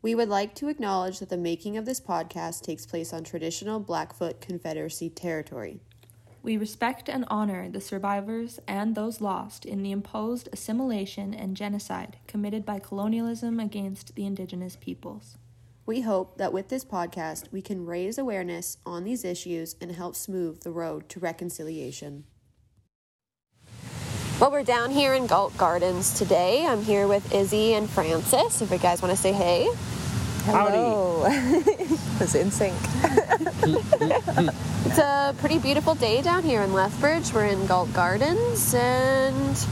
We would like to acknowledge that the making of this podcast takes place on traditional Blackfoot Confederacy territory. We respect and honor the survivors and those lost in the imposed assimilation and genocide committed by colonialism against the Indigenous peoples. We hope that with this podcast, we can raise awareness on these issues and help smooth the road to reconciliation. Well, we're down here in Galt Gardens today. I'm here with Izzy and Francis. If you guys want to say hey. Hello. was in sync. It's a pretty beautiful day down here in Lethbridge. We're in Galt Gardens and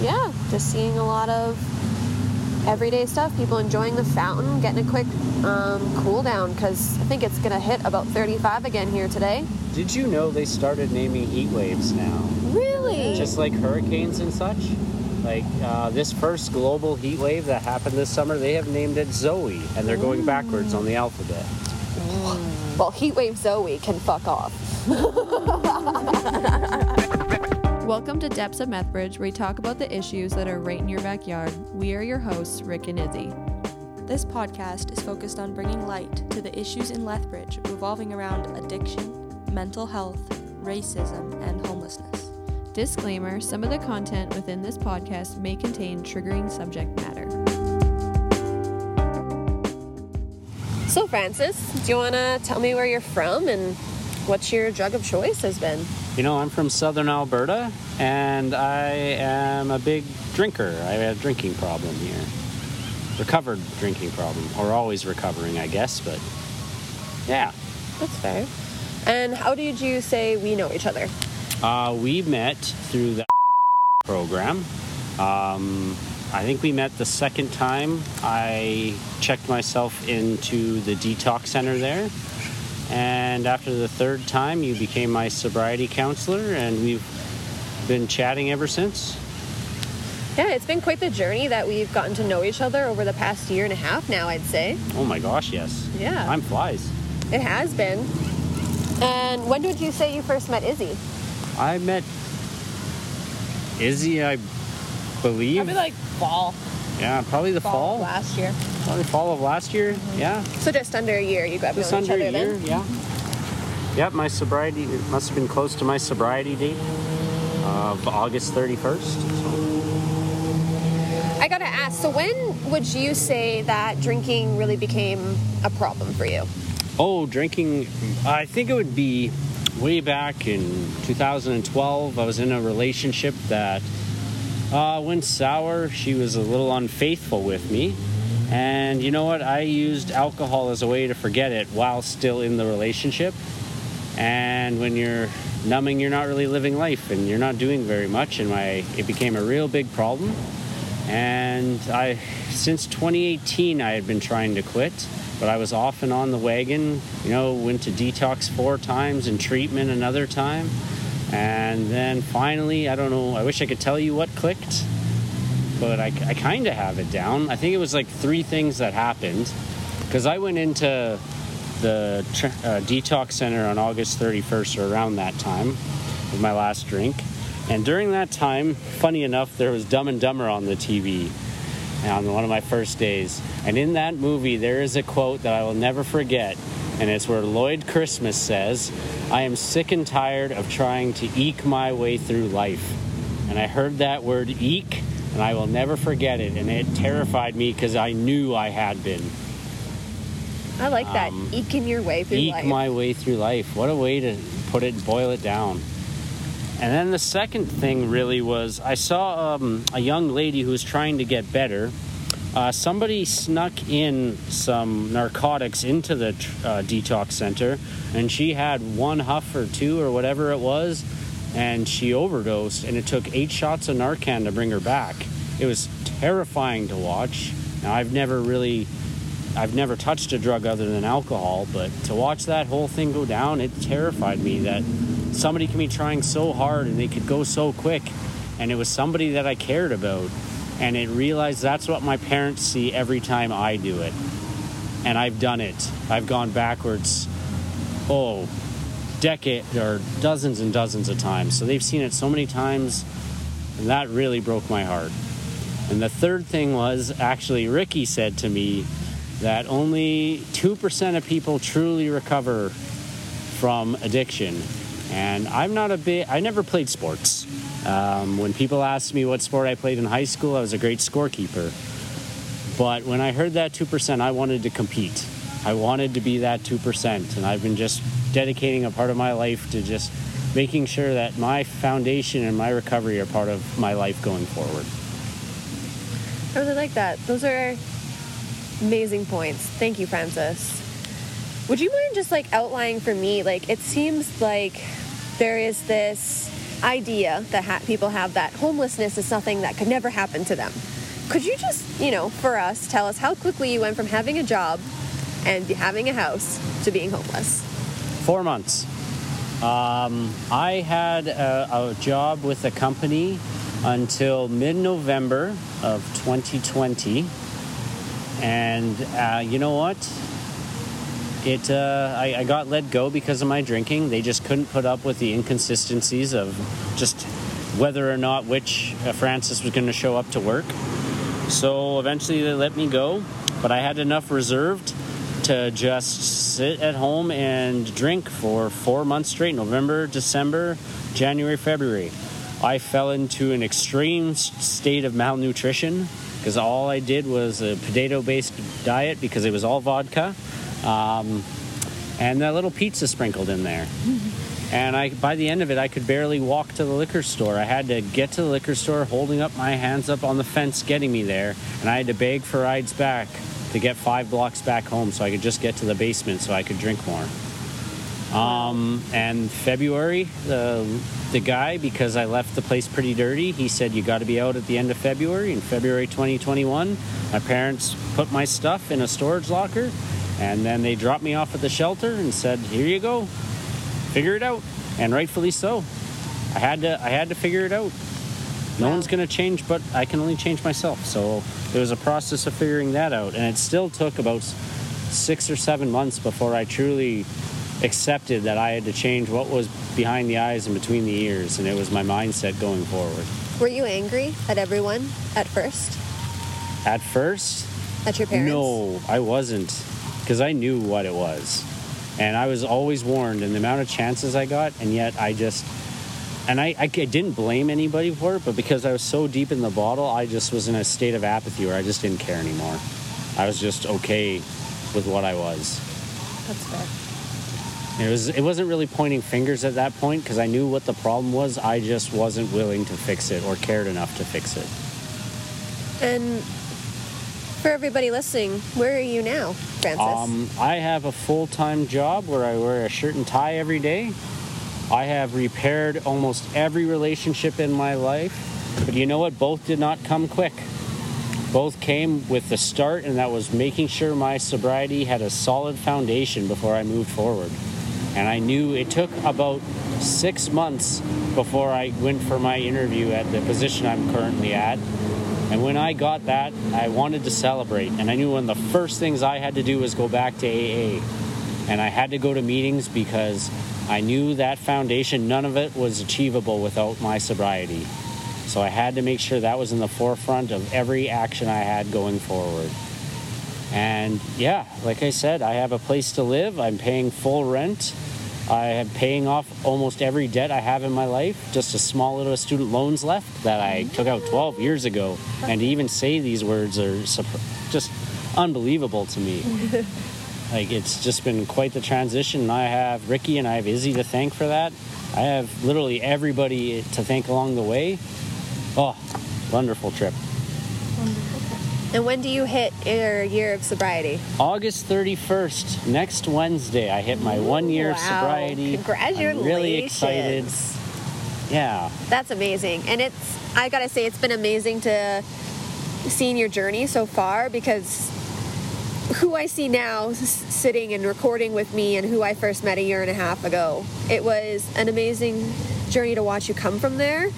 yeah, just seeing a lot of everyday stuff. People enjoying the fountain, getting a quick um, cool down because I think it's going to hit about 35 again here today. Did you know they started naming heat waves now? Really? Just like hurricanes and such? Like uh, this first global heat wave that happened this summer, they have named it Zoe, and they're going backwards on the alphabet. Well, Heatwave Zoe can fuck off. Welcome to Depths of Methbridge, where we talk about the issues that are right in your backyard. We are your hosts, Rik and Izzy. This podcast is focused on bringing light to the issues in Lethbridge revolving around addiction, mental health, racism, and homelessness. Disclaimer some of the content within this podcast may contain triggering subject matter. So, Francis, do you want to tell me where you're from and what your drug of choice has been? You know, I'm from southern Alberta, and I am a big drinker. I have a drinking problem here. Recovered drinking problem, or always recovering, I guess, but yeah. That's fair. And how did you say we know each other? Uh, we met through the program. Um, I think we met the second time I checked myself into the detox center there. And after the third time, you became my sobriety counselor, and we've been chatting ever since. Yeah, it's been quite the journey that we've gotten to know each other over the past year and a half now, I'd say. Oh my gosh, yes. Yeah. Time flies. It has been. And when did you say you first met Izzy? I met Izzy, I believe. Probably like fall. yeah, probably the Fall, fall. last year. Probably fall of last year. Mm-hmm. Yeah. So just under a year you got to Just know each under other a year, then? yeah. Yep, my sobriety it must have been close to my sobriety date of August 31st. So, I gotta ask, so when would you say that drinking really became a problem for you? oh, drinking, I think it would be way back in 2012. I was in a relationship that uh, went sour. She was a little unfaithful with me. And you know what? I used alcohol as a way to forget it while still in the relationship. And when you're numbing, you're not really living life and you're not doing very much. And my it became a real big problem. And I, since 2018, I had been trying to quit, but I was off and on the wagon. You know, went to detox four times and treatment another time. And then finally, I don't know, I wish I could tell you what clicked, but I, I kind of have it down. I think it was like three things that happened. Because I went into the uh, detox center on August 31st or around that time with my last drink. And during that time, funny enough, there was Dumb and Dumber on the TV on one of my first days. And in that movie, there is a quote that I will never forget. And it's where Lloyd Christmas says, I am sick and tired of trying to eke my way through life. And I heard that word eke, and I will never forget it. And it terrified me because I knew I had been. I like that. Um, Eking your way through eke life. Eke my way through life. What a way to put it, boil it down. And then the second thing really was I saw um, a young lady who was trying to get better. Uh, somebody snuck in some narcotics into the uh, detox center, and she had one huff or two or whatever it was, and she overdosed. And it took eight shots of Narcan to bring her back. It was terrifying to watch. Now I've never really I've never touched a drug other than alcohol, but to watch that whole thing go down, it terrified me that somebody can be trying so hard and they could go so quick. And it was somebody that I cared about. And it realized that's what my parents see every time I do it. And I've done it. I've gone backwards, oh, decade or dozens and dozens of times. So they've seen it so many times, and that really broke my heart. And the third thing was actually, Ricky said to me, that only 2% of people truly recover from addiction. And I'm not a big, I never played sports. Um, when people ask me what sport I played in high school, I was a great scorekeeper. But when I heard that 2%, I wanted to compete. I wanted to be that 2%. And I've been just dedicating a part of my life to just making sure that my foundation and my recovery are part of my life going forward. I really like that. Those are amazing points. Thank you, Francis. Would you mind just like outlining for me? Like, it seems like there is this idea that ha- people have that homelessness is something that could never happen to them. Could you just, you know, for us, tell us how quickly you went from having a job and having a house to being homeless? Four months. Um, I had a, a job with a company until mid November of 2020. And uh, you know what? It uh, I, I got let go because of my drinking. They just couldn't put up with the inconsistencies of just whether or not which uh, Francis was going to show up to work. So eventually they let me go, but I had enough reserved to just sit at home and drink for four months straight November, December, January, February. I fell into an extreme state of malnutrition because all I did was a potato based diet because it was all vodka um, and a little pizza sprinkled in there. And I, by the end of it, I could barely walk to the liquor store. I had to get to the liquor store, holding up my hands up on the fence, getting me there, and I had to beg for rides back to get five blocks back home so I could just get to the basement so I could drink more. Um, and February, the the guy, because I left the place pretty dirty, he said you got to be out at the end of February. In February 2021, my parents put my stuff in a storage locker, and then they dropped me off at the shelter and said, "Here you go, figure it out." And rightfully so. I had to I had to figure it out. No one's going to change, but I can only change myself. So it was a process of figuring that out, and it still took about six or seven months before I truly accepted that I had to change what was behind the eyes and between the ears, and it was my mindset going forward. Were you angry at everyone at first? At first, At your parents? no, I wasn't, because I knew what it was, and I was always warned. And the amount of chances I got, and yet I just, and I, I, I didn't blame anybody for it, but because I was so deep in the bottle, I just was in a state of apathy where I just didn't care anymore. I was just okay with what I was. That's fair. It was it wasn't really pointing fingers at that point because I knew what the problem was. I just wasn't willing to fix it or cared enough to fix it. And for everybody listening, where are you now, Francis? Um, I have a full time job where I wear a shirt and tie every day. I have repaired almost every relationship in my life, but you know what? Both did not come quick. Both came with the start, and that was making sure my sobriety had a solid foundation before I moved forward. And I knew it took about six months before I went for my interview at the position I'm currently at. And when I got that, I wanted to celebrate. And I knew one of the first things I had to do was go back to AA. And I had to go to meetings because I knew that foundation, none of it was achievable without my sobriety. So I had to make sure that was in the forefront of every action I had going forward. And yeah, like I said, I have a place to live. I'm paying full rent. I am paying off almost every debt I have in my life. Just a small little student loans left that I mm-hmm. took out 12 years ago. And to even say these words are just unbelievable to me. like it's just been quite the transition. And I have Ricky and I have Izzy to thank for that. I have literally everybody to thank along the way. Oh, wonderful trip. And when do you hit your year of sobriety? August 31st, next Wednesday, I hit my one year of Wow. sobriety. Congratulations. I'm really excited. Yeah. That's amazing. And it's, I gotta say, it's been amazing to seeing your journey so far because who I see now sitting and recording with me and who I first met a year and a half ago, it was an amazing journey to watch you come from there.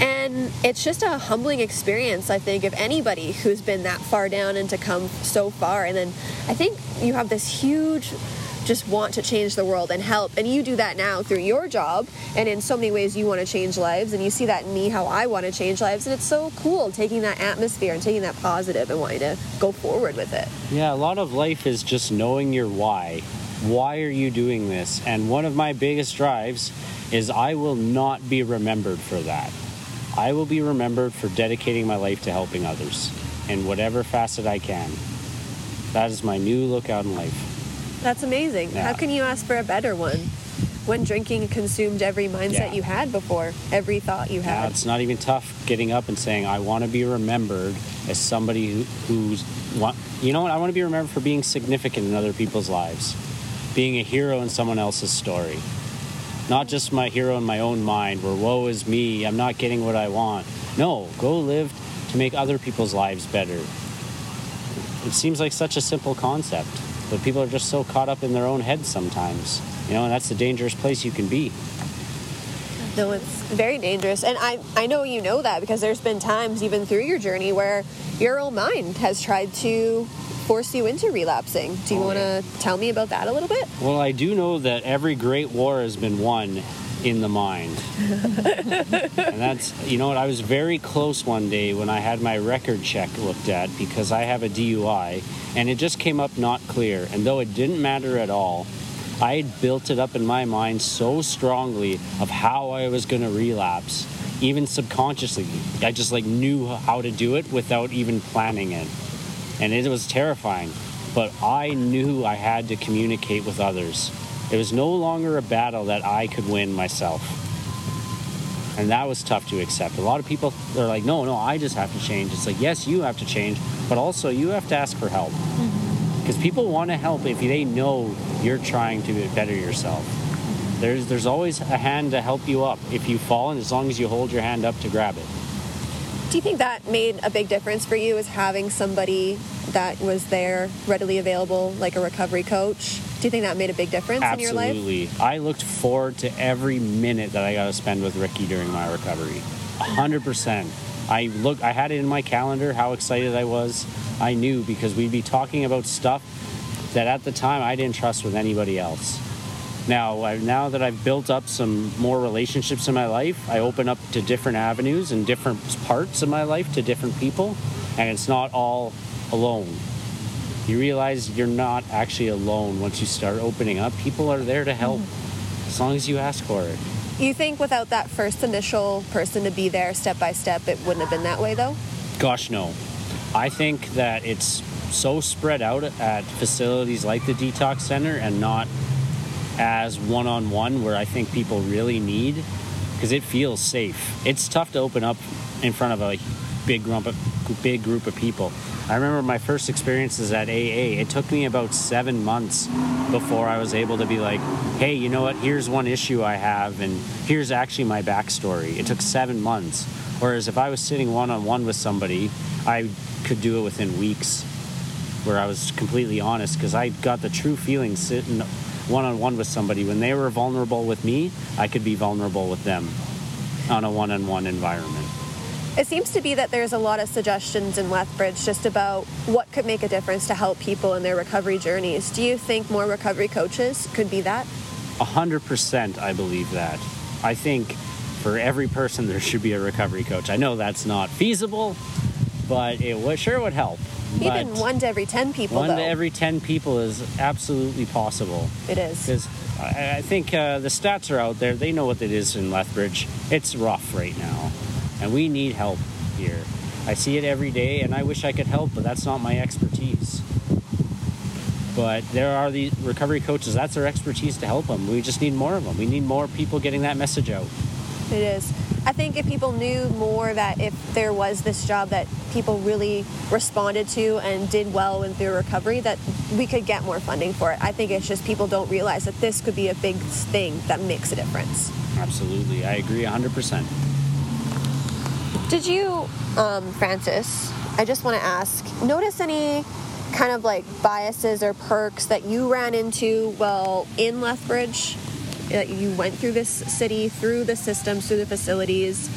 And it's just a humbling experience, I think, of anybody who's been that far down and to come so far. And then I think you have this huge just want to change the world and help. And you do that now through your job. And in so many ways, you want to change lives. And you see that in me, how I want to change lives. And it's so cool taking that atmosphere and taking that positive and wanting to go forward with it. Yeah, a lot of life is just knowing your why. Why are you doing this? And one of my biggest drives is I will not be remembered for that. I will be remembered for dedicating my life to helping others in whatever facet I can. That is my new lookout in life. That's amazing. Yeah. How can you ask for a better one? When drinking consumed every mindset Yeah. you had before, every thought you had. it's not even tough getting up and saying, I want to be remembered as somebody who, who's, wa- you know what, I want to be remembered for being significant in other people's lives, being a hero in someone else's story. Not just my hero in my own mind, where woe is me, I'm not getting what I want. No, go live to make other people's lives better. It seems like such a simple concept, but people are just so caught up in their own heads sometimes. You know, and that's the dangerous place you can be. No, it's very dangerous. And I, I know you know that because there's been times, even through your journey, where your own mind has tried to force you into relapsing. Do you Oh, want to yeah. tell me about that a little bit? Well, I do know that every great war has been won in the mind. and that's, you know what, I was very close one day when I had my record check looked at because I have a DUI and it just came up not clear. And though it didn't matter at all, I had built it up in my mind so strongly of how I was going to relapse, even subconsciously. I just like knew how to do it without even planning it and it was terrifying. But I knew I had to communicate with others. It was no longer a battle that I could win myself. And that was tough to accept. A lot of people are like, no, no, I just have to change. It's like, yes, you have to change, but also you have to ask for help. Because people want to help if they know you're trying to better yourself. There's, there's always a hand to help you up if you fall, and as long as you hold your hand up to grab it. Do you think that made a big difference for you, is having somebody that was there readily available, like a recovery coach? Do you think that made a big difference in your life? Absolutely. I looked forward to every minute that I got to spend with Ricky during my recovery. Hundred percent. I look. I had it in my calendar how excited I was. I knew because we'd be talking about stuff that at the time I didn't trust with anybody else. Now, I, now that I've built up some more relationships in my life, I open up to different avenues and different parts of my life to different people, and it's not all alone you realize you're not actually alone once you start opening up. People are there to help mm-hmm. as long as you ask for it. You think without that first initial person to be there step by step, it wouldn't have been that way, though? Gosh, no. I think that it's so spread out at facilities like the Detox Center and not as one on one where I think people really need because it feels safe. It's tough to open up in front of a big group of, big group of people. I remember my first experiences at AA. It took me about seven months before I was able to be like, hey, you know what? Here's one issue I have, and here's actually my backstory. It took seven months. Whereas if I was sitting one on one with somebody, I could do it within weeks where I was completely honest because I got the true feeling sitting one on one with somebody. When they were vulnerable with me, I could be vulnerable with them on a one on one environment. It seems to be that there's a lot of suggestions in Lethbridge just about what could make a difference to help people in their recovery journeys. Do you think more recovery coaches could be that? A hundred percent, I believe that. I think for every person there should be a recovery coach. I know that's not feasible, but it would, sure would help. Even But one to every 10 people, one though. to every ten people is absolutely possible. it is. Because I, I think uh, the stats are out there. They know what it is in Lethbridge. It's rough right now, and we need help here. I see it every day, and I wish I could help, but that's not my expertise. But there are these recovery coaches. That's their expertise to help them. We just need more of them. We need more people getting that message out. It is. I think if people knew more that if there was this job that people really responded to and did well in their recovery, that we could get more funding for it. I think it's just people don't realize that this could be a big thing that makes a difference. Absolutely, I agree 100%. Did you, um, Francis, I just want to ask, notice any kind of like biases or perks that you ran into while in Lethbridge? That you went through this city, through the systems, through the facilities.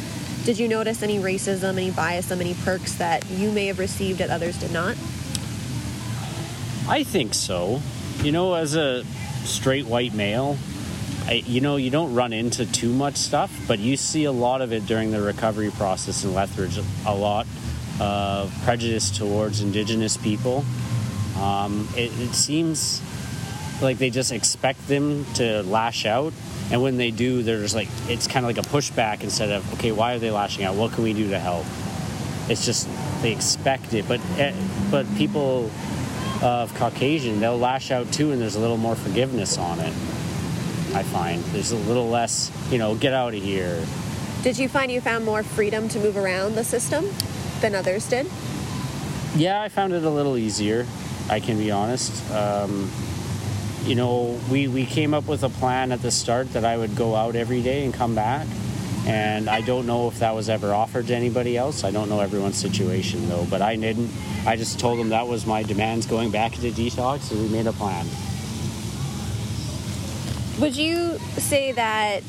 Did you notice any racism, any biasm, any perks that you may have received that others did not? I think so. You know, as a straight white male, I, you know, you don't run into too much stuff, but you see a lot of it during the recovery process in Lethbridge. A lot of prejudice towards Indigenous people. Um, it, it seems like they just expect them to lash out, and when they do, there's like it's kind of like a pushback instead of okay, why are they lashing out? What can we do to help? It's just they expect it, but eh, but people of Caucasian they'll lash out too, and there's a little more forgiveness on it. I find there's a little less, you know, get out of here. Did you find you found more freedom to move around the system than others did? Yeah, I found it a little easier. I can be honest. Um, you know, we, we came up with a plan at the start that I would go out every day and come back. And I don't know if that was ever offered to anybody else. I don't know everyone's situation though, but I didn't. I just told them that was my demands going back into detox, and we made a plan. Would you say that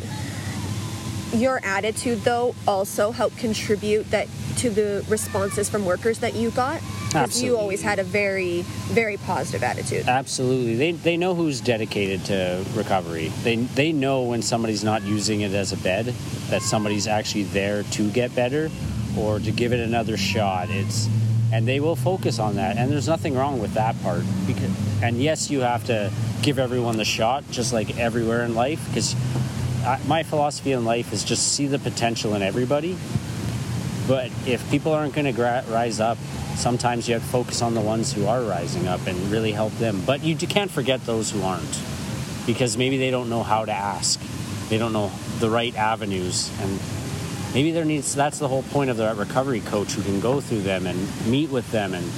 your attitude though also helped contribute that to the responses from workers that you got? Because you always had a very, very positive attitude. Absolutely. They, they know who's dedicated to recovery. They, they know when somebody's not using it as a bed, that somebody's actually there to get better or to give it another shot. It's and they will focus on that. And there's nothing wrong with that part. Because, and yes, you have to give everyone the shot, just like everywhere in life, because my philosophy in life is just see the potential in everybody. But if people aren't going to gra- rise up, sometimes you have to focus on the ones who are rising up and really help them. But you can't forget those who aren't, because maybe they don't know how to ask, they don't know the right avenues, and maybe there needs. That's the whole point of the recovery coach who can go through them and meet with them and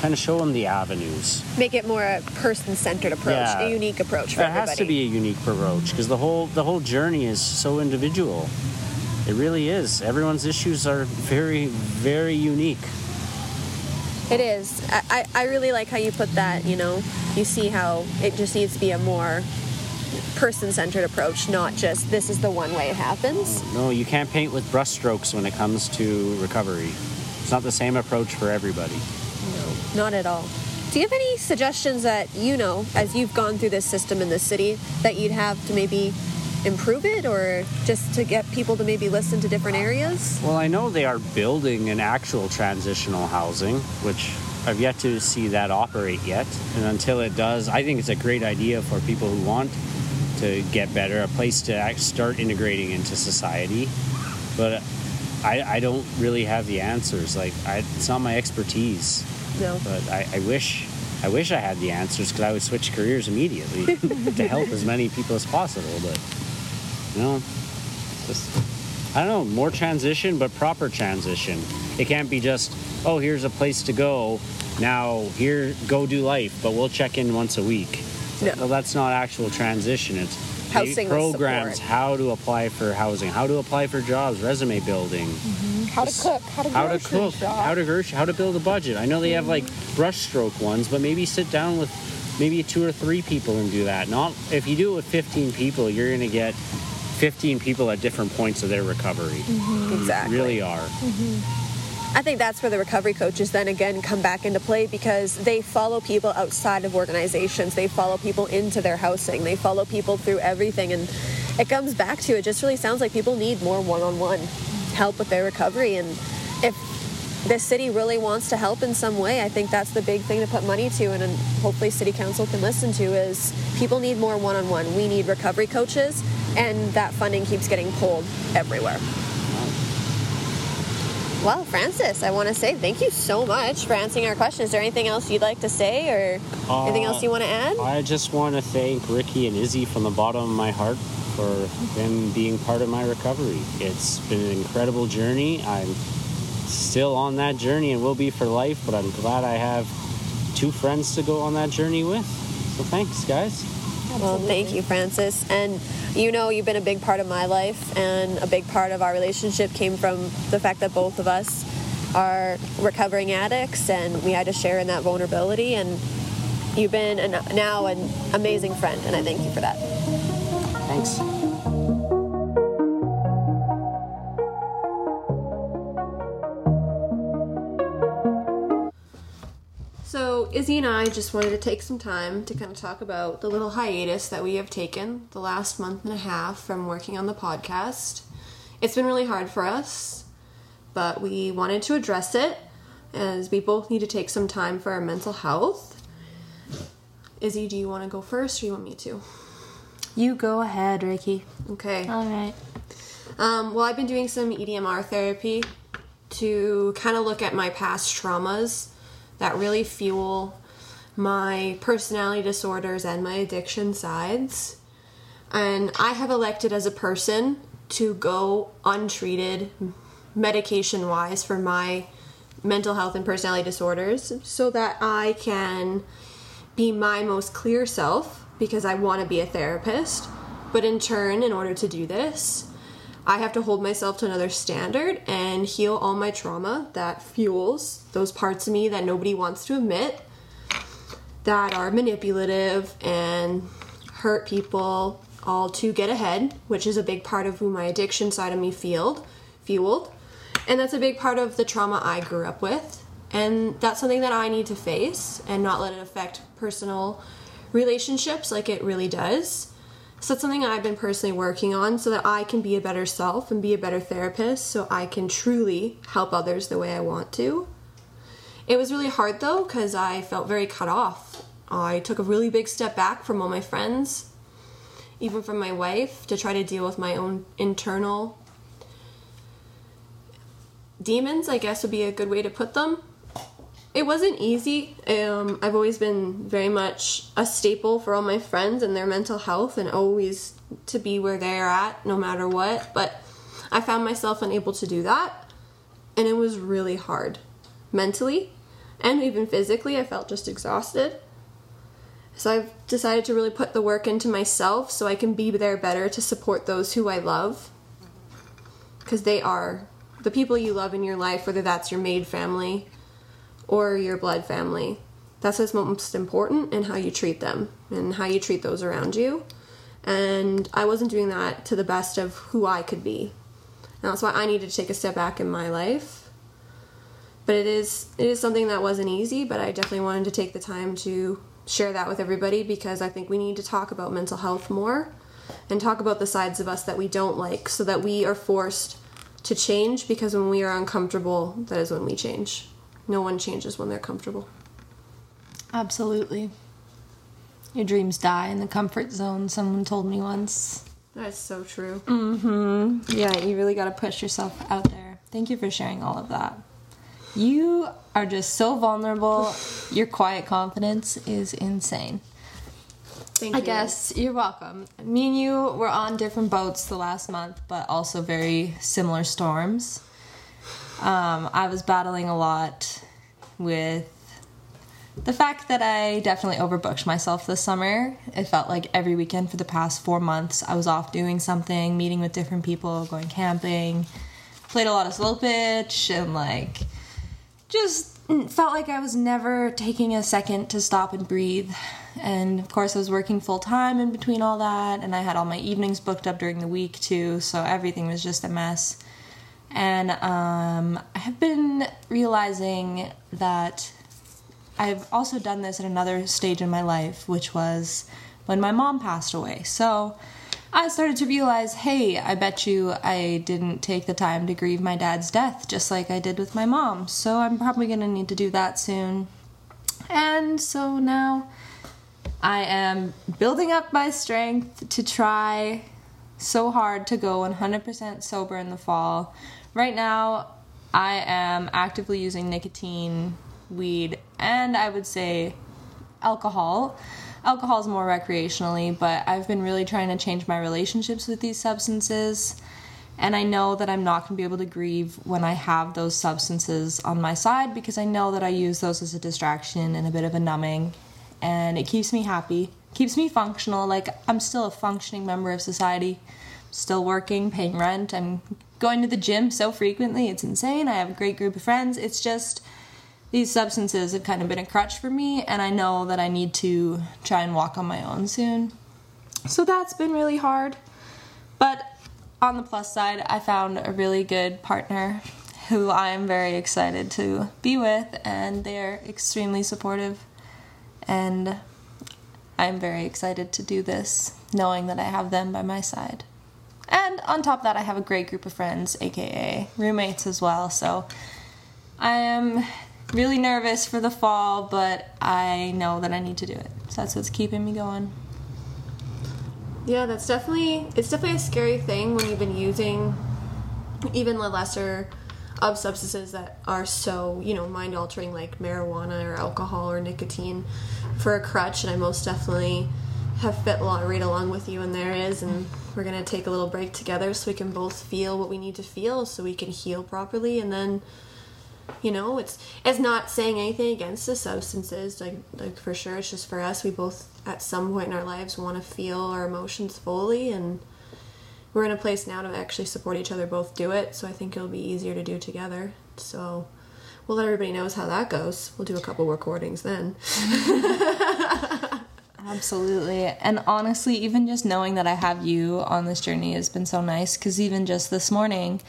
kind of show them the avenues. Make it more a person-centered approach, Yeah. a unique approach for It everybody. has to be a unique approach because the whole the whole journey is so individual. It really is. Everyone's issues are very very unique. It is. I, I I really like how you put that. You know, you see how it just needs to be a more person-centered approach, not just this is the one way it happens. No, you can't paint with brushstrokes when it comes to recovery. It's not the same approach for everybody. No, not at all. Do you have any suggestions that you know, as you've gone through this system in the city, that you'd have to maybe improve it or just to get people to maybe listen to different areas? Well, I know they are building an actual transitional housing, which I've yet to see that operate yet. And until it does, I think it's a great idea for people who want to get better, a place to act, start integrating into society. But I, I don't really have the answers. Like, I, it's not my expertise. No. But I, I wish. I wish I had the answers because I would switch careers immediately to help as many people as possible. But you know, just I don't know, more transition, but proper transition. It can't be just, oh, here's a place to go. Now here, go do life, but we'll check in once a week. No. Well, that's not actual transition. It's Housing programs, support. how to apply for housing, how to apply for jobs, resume building, mm-hmm. How to cook, how to how to cook, shop. how to grocery, how to build a budget. I know they have like mm-hmm. brushstroke ones, but maybe sit down with maybe two or three people and do that. Not if you do it with 15 people, you're going to get 15 people at different points of their recovery. Mm-hmm. Exactly. Really are. I think that's where the recovery coaches then again come back into play because they follow people outside of organizations. They follow people into their housing. They follow people through everything. And it comes back to it just really sounds like people need more one on one help with their recovery. And if the city really wants to help in some way, I think that's the big thing to put money to. And, hopefully, city council can listen to is people need more one on one. We need recovery coaches. And that funding keeps getting pulled everywhere. Well, Francis, I want to say thank you so much for answering our questions. Is there anything else you'd like to say or anything else you uh, want to add? I just want to thank Ricky and Izzy from the bottom of my heart for them being part of my recovery. It's been an incredible journey. I'm still on that journey and will be for life, but I'm glad I have two friends to go on that journey with. So thanks, guys. Well, thank you, Francis. And you know, you've been a big part of my life, and a big part of our relationship came from the fact that both of us are recovering addicts, and we had to share in that vulnerability. And you've been an, now an amazing friend, and I thank you for that. Thanks. Izzy and I just wanted to take some time to kind of talk about the little hiatus that we have taken the last month and a half from working on the podcast. It's been really hard for us, but we wanted to address it as we both need to take some time for our mental health. Izzy, do you want to go first or you want me to? You go ahead, Ricky. Okay. All right. Um, well, I've been doing some EDMR therapy to kind of look at my past traumas that really fuel my personality disorders and my addiction sides. And I have elected as a person to go untreated medication wise for my mental health and personality disorders so that I can be my most clear self because I want to be a therapist. But in turn, in order to do this, I have to hold myself to another standard and heal all my trauma that fuels those parts of me that nobody wants to admit that are manipulative and hurt people all to get ahead, which is a big part of who my addiction side of me fueled, fueled. And that's a big part of the trauma I grew up with. And that's something that I need to face and not let it affect personal relationships like it really does. So that's something I've been personally working on so that I can be a better self and be a better therapist so I can truly help others the way I want to. It was really hard though because I felt very cut off. I took a really big step back from all my friends, even from my wife, to try to deal with my own internal demons, I guess would be a good way to put them. It wasn't easy. Um, I've always been very much a staple for all my friends and their mental health and always to be where they're at no matter what. But I found myself unable to do that. And it was really hard mentally and even physically. I felt just exhausted. So I've decided to really put the work into myself so I can be there better to support those who I love. Because they are the people you love in your life, whether that's your made family or your blood family. That's what's most important and how you treat them and how you treat those around you. And I wasn't doing that to the best of who I could be. And that's why I needed to take a step back in my life. But it is it is something that wasn't easy, but I definitely wanted to take the time to share that with everybody because I think we need to talk about mental health more and talk about the sides of us that we don't like so that we are forced to change because when we are uncomfortable, that is when we change. No one changes when they're comfortable. Absolutely. Your dreams die in the comfort zone, someone told me once. That's so true. Mm-hmm. Yeah, you really got to push yourself out there. Thank you for sharing all of that. You are just so vulnerable. Your quiet confidence is insane. Thank you. I you. guess you're welcome. Me and you were on different boats the last month, but also very similar storms. Um, I was battling a lot with the fact that I definitely overbooked myself this summer. It felt like every weekend for the past four months I was off doing something, meeting with different people, going camping, played a lot of slow pitch, and like just felt like I was never taking a second to stop and breathe. And of course, I was working full time in between all that, and I had all my evenings booked up during the week too, so everything was just a mess. And um, I have been realizing that I've also done this at another stage in my life, which was when my mom passed away. So I started to realize hey, I bet you I didn't take the time to grieve my dad's death just like I did with my mom. So I'm probably going to need to do that soon. And so now I am building up my strength to try so hard to go 100% sober in the fall. Right now, I am actively using nicotine, weed, and I would say alcohol. Alcohol is more recreationally, but I've been really trying to change my relationships with these substances. And I know that I'm not going to be able to grieve when I have those substances on my side because I know that I use those as a distraction and a bit of a numbing. And it keeps me happy, keeps me functional. Like, I'm still a functioning member of society, still working, paying rent. I'm going to the gym so frequently, it's insane. I have a great group of friends. It's just these substances have kind of been a crutch for me, and I know that I need to try and walk on my own soon. So that's been really hard. But on the plus side, I found a really good partner who I am very excited to be with, and they're extremely supportive. And I'm very excited to do this, knowing that I have them by my side. And on top of that, I have a great group of friends, aka roommates as well. So I am really nervous for the fall, but I know that I need to do it. So that's what's keeping me going. Yeah, that's definitely it's definitely a scary thing when you've been using even the lesser of substances that are so, you know, mind altering like marijuana or alcohol or nicotine for a crutch and I most definitely have fit right along with you and there is and we're gonna take a little break together so we can both feel what we need to feel so we can heal properly and then you know it's it's not saying anything against the substances like like for sure it's just for us we both at some point in our lives want to feel our emotions fully and we're in a place now to actually support each other both do it so i think it'll be easier to do together. So we'll let everybody knows how that goes. We'll do a couple recordings then. Absolutely. And honestly, even just knowing that I have you on this journey has been so nice because even just this morning,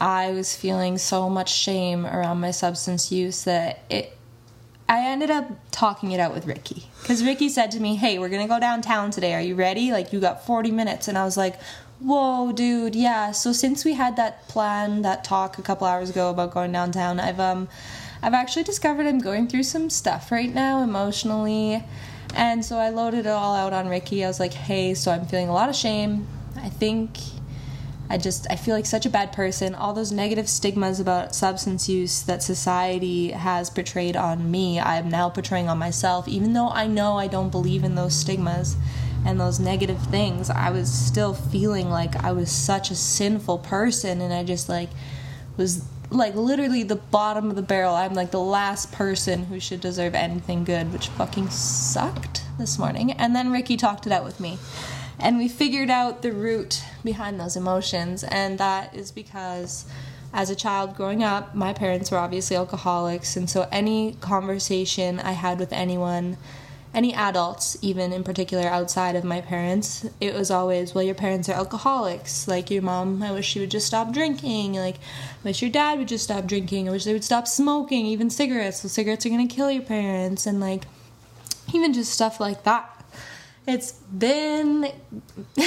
I was feeling so much shame around my substance use that it I ended up talking it out with Ricky because Ricky said to me, "Hey, we're gonna go downtown today. Are you ready? Like, you got 40 minutes." And I was like, "Whoa, dude, yeah." So since we had that plan, that talk a couple hours ago about going downtown, I've um, I've actually discovered I'm going through some stuff right now emotionally, and so I loaded it all out on Ricky. I was like, "Hey, so I'm feeling a lot of shame. I think." I just I feel like such a bad person. All those negative stigmas about substance use that society has portrayed on me, I'm now portraying on myself even though I know I don't believe in those stigmas and those negative things. I was still feeling like I was such a sinful person and I just like was like literally the bottom of the barrel. I'm like the last person who should deserve anything good, which fucking sucked this morning. And then Ricky talked it out with me and we figured out the root behind those emotions and that is because as a child growing up my parents were obviously alcoholics and so any conversation i had with anyone any adults even in particular outside of my parents it was always well your parents are alcoholics. Like your mom i wish she would just stop drinking. Like i wish your dad would just stop drinking. I wish they would stop smoking even cigarettes. So cigarettes are going to kill your parents and like even just stuff like that it's been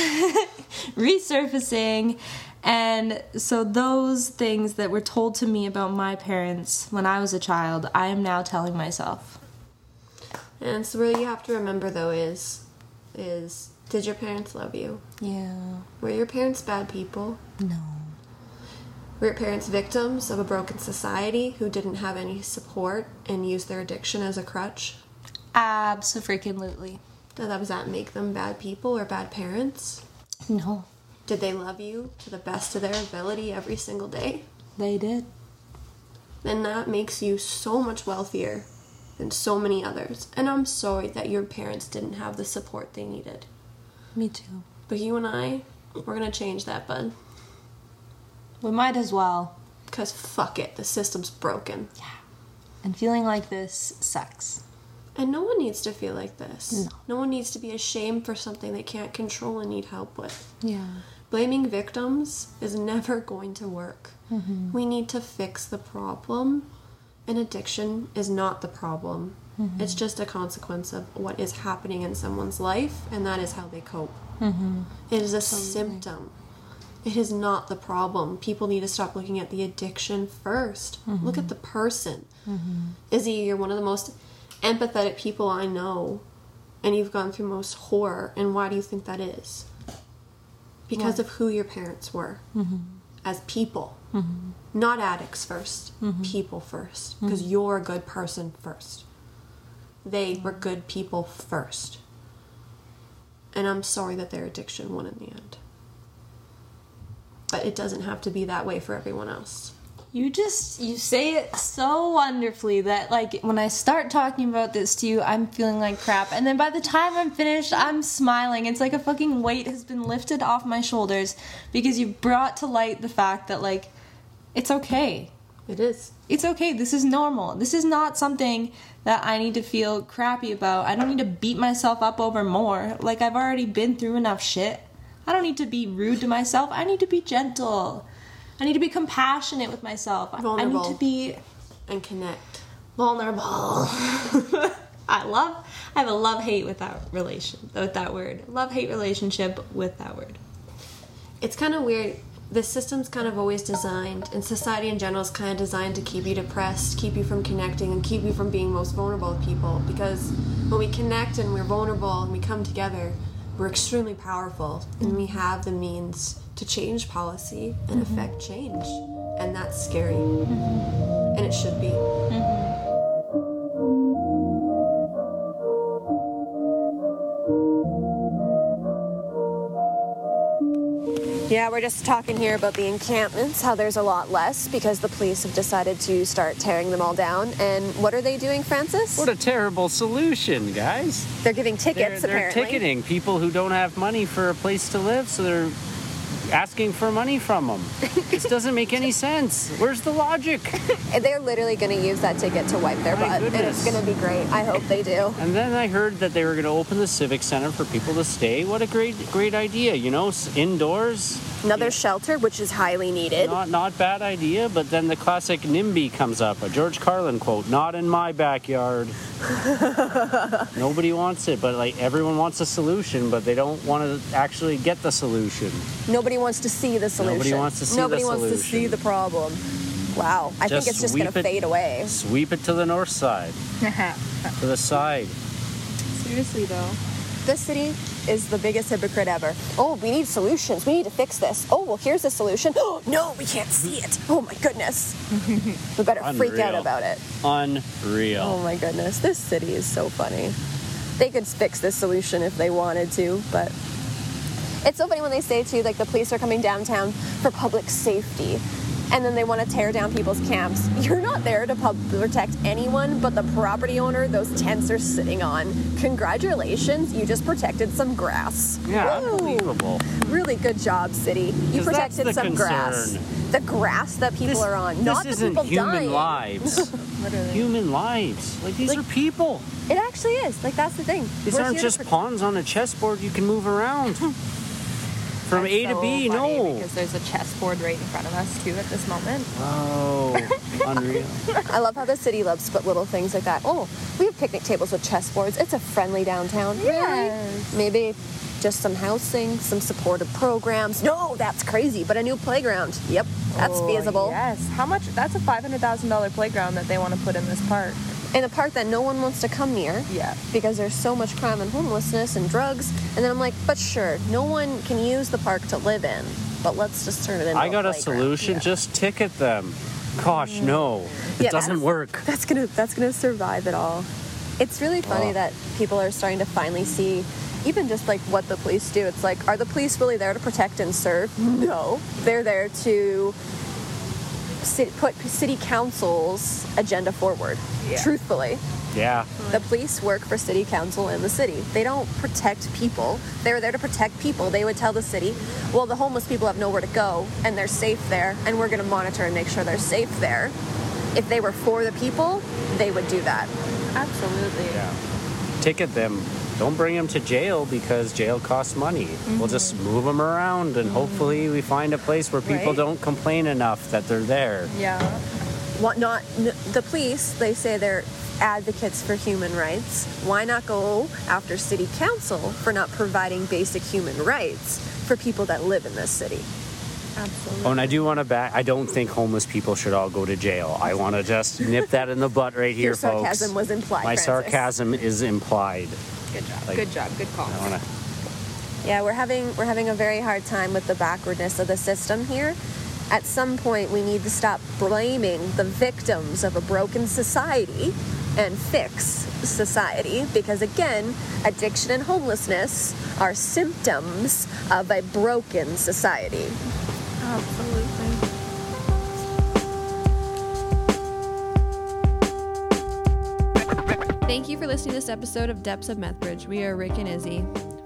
resurfacing. And so, those things that were told to me about my parents when I was a child, I am now telling myself. and so what you have to remember though is is did your parents love you Yeah. were your parents bad people No. Were your parents victims of a broken society who didn't have any support and used their addiction as a crutch? Absolutely. Does that, does that make them bad people or bad parents? No. Did they love you to the best of their ability every single day? They did. Then that makes you so much wealthier than so many others. And I'm sorry that your parents didn't have the support they needed. Me too. But you and I, we're gonna change that, bud. We might as well. Because fuck it, the system's broken. Yeah. And feeling like this sucks. And no one needs to feel like this. No. one needs to be ashamed for something they can't control and need help with. Yeah. Blaming victims is never going to work. Mm-hmm. We need to fix the problem, and addiction is not the problem. Mm-hmm. It's just a consequence of what is happening in someone's life, and that is how they cope. Mm-hmm. It is a symptom. It is not the problem. People need to stop looking at the addiction 1st Look at the person. Izzy, you're one of the most empathetic people I know, and you've gone through most horror. And why do you think that is? Because of who your parents were mm-hmm. as people. Mm-hmm. Not addicts 1st mm-hmm. people first. Because you're a good person first. They were good people first. And I'm sorry that their addiction won in the end. But it doesn't have to be that way for everyone else. You just you say it so wonderfully that like when I start talking about this to you, I'm feeling like crap, and then by the time I'm finished, I'm smiling. It's like a fucking weight has been lifted off my shoulders because you brought to light the fact that like it's okay. It is. It's okay. This is normal. This is not something that I need to feel crappy about. I don't need to beat myself up over more. Like I've already been through enough shit. I don't need to be rude to myself. I need to be gentle. I need to be compassionate with myself. I- I Vulnerable. need to be And connect. vulnerable. I love. I have a love hate with that relation with that word. Love hate relationship with that word. It's kind of weird. The system's kind of always designed, and society in general is kind of designed to keep you depressed, keep you from connecting, and keep you from being most vulnerable with people. Because when we connect and we're vulnerable and we come together, we're extremely powerful, and we have the means to change policy and mm-hmm. affect change. And that's scary. Mm-hmm. And it should be. Mm-hmm. Yeah, we're just talking here about the encampments, how there's a lot less because the police have decided to start tearing them all down. And what are they doing, Francis? What a terrible solution, guys. they're giving They're, tickets, they're apparently. ticketing people who don't have money for a place to live, so they're asking for money from them. this doesn't make any sense. Where's the logic? They're literally going to use that ticket to wipe their My butt. And it's going to be great. I hope they do. And then I heard that they were going to open the civic center for people to stay. What a great, great idea! You know, indoors, Another shelter, which is highly needed. not not bad idea. But then the classic NIMBY comes up, a George Carlin quote: "Not in my backyard." Nobody wants it, but like everyone wants a solution, but they don't want to actually get the solution. Nobody wants to see the solution. Nobody wants to see the Nobody wants to see the problem. Wow. I think it's just going to it- fade away. Sweep it to the north side, to the side. Seriously though. This city is the biggest hypocrite ever. Oh, we need solutions. We need to fix this. Oh, well, here's the solution. Oh, no, we can't see it. Oh, my goodness. we better freak out about it. Unreal. Oh, my goodness. This city is so funny. They could fix this solution if they wanted to, but it's so funny when they say too, like the police are coming downtown for public safety. And then they want to tear down people's camps. You're not there to protect anyone but the property owner those tents are sitting on. Congratulations, you just protected some grass. Yeah, Woo! unbelievable. Really good job, city. You protected some grass. concern. The grass that people This, are on, this not the isn't people human dying. lives. human lives. Like these Like- are people. It actually is. Like that's the thing. These We're aren't just pawns on a chessboard you can move around. From A to B, no. Because there's a chessboard right in front of us too at this moment. Oh, unreal. I love how the city loves to put little things like that. Oh, we have picnic tables with chessboards. It's a friendly downtown. Yes. Really? Maybe just some housing, some supportive programs. No, that's crazy. But a new playground. Yep, that's Oh, feasible. Yes. How much? That's a five hundred thousand dollar playground that they want to put in this park. In a park that no one wants to come near. Yeah. Because there's so much crime and homelessness and drugs. And then I'm like, but sure, no one can use the park to live in. But let's just turn it into I got a playground. solution. Just ticket them. Gosh, no. It Yeah, doesn't that's- work. That's gonna that's gonna survive it all. It's really funny Oh. that people are starting to finally see even just like what the police do. It's like, are the police really there to protect and serve? No. They're there to sit, put city council's agenda forward. Yeah. Truthfully. Yeah. The police work for city council in the city. They don't protect people. They're there to protect people. They would tell the city, well, the homeless people have nowhere to go and they're safe there, and we're going to monitor and make sure they're safe there. If they were for the people, they would do that. Absolutely. Yeah. Ticket them. Don't bring them to jail because jail costs money. We'll just mm-hmm. move them around and mm-hmm. hopefully we find a place where people Right. don't complain enough that they're there. Yeah. What not n- the police? They say they're advocates for human rights. Why not go after city council for not providing basic human rights for people that live in this city? Absolutely. Oh, and I do want to back. I don't think homeless people should all go to jail. I want to just nip that in the butt right here, Your sarcasm folks. was implied. My Francis. sarcasm is implied. Good job. Like- good job. Good call. I want to. Yeah, we're having we're having a very hard time with the backwardness of the system here. At some point, we need to stop blaming the victims of a broken society and fix society because again, addiction and homelessness are symptoms of a broken society. Absolutely. Thank you for listening to this episode of Depths of Methbridge. We are Rik and Izzy.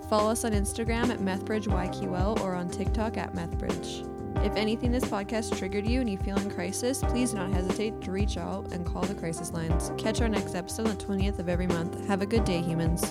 Follow us on Instagram at MethbridgeYQL or on TikTok at Methbridge. If anything this podcast triggered you and you feel in crisis, please do not hesitate to reach out and call the crisis lines. Catch our next episode on the 20th of every month. Have a good day, humans.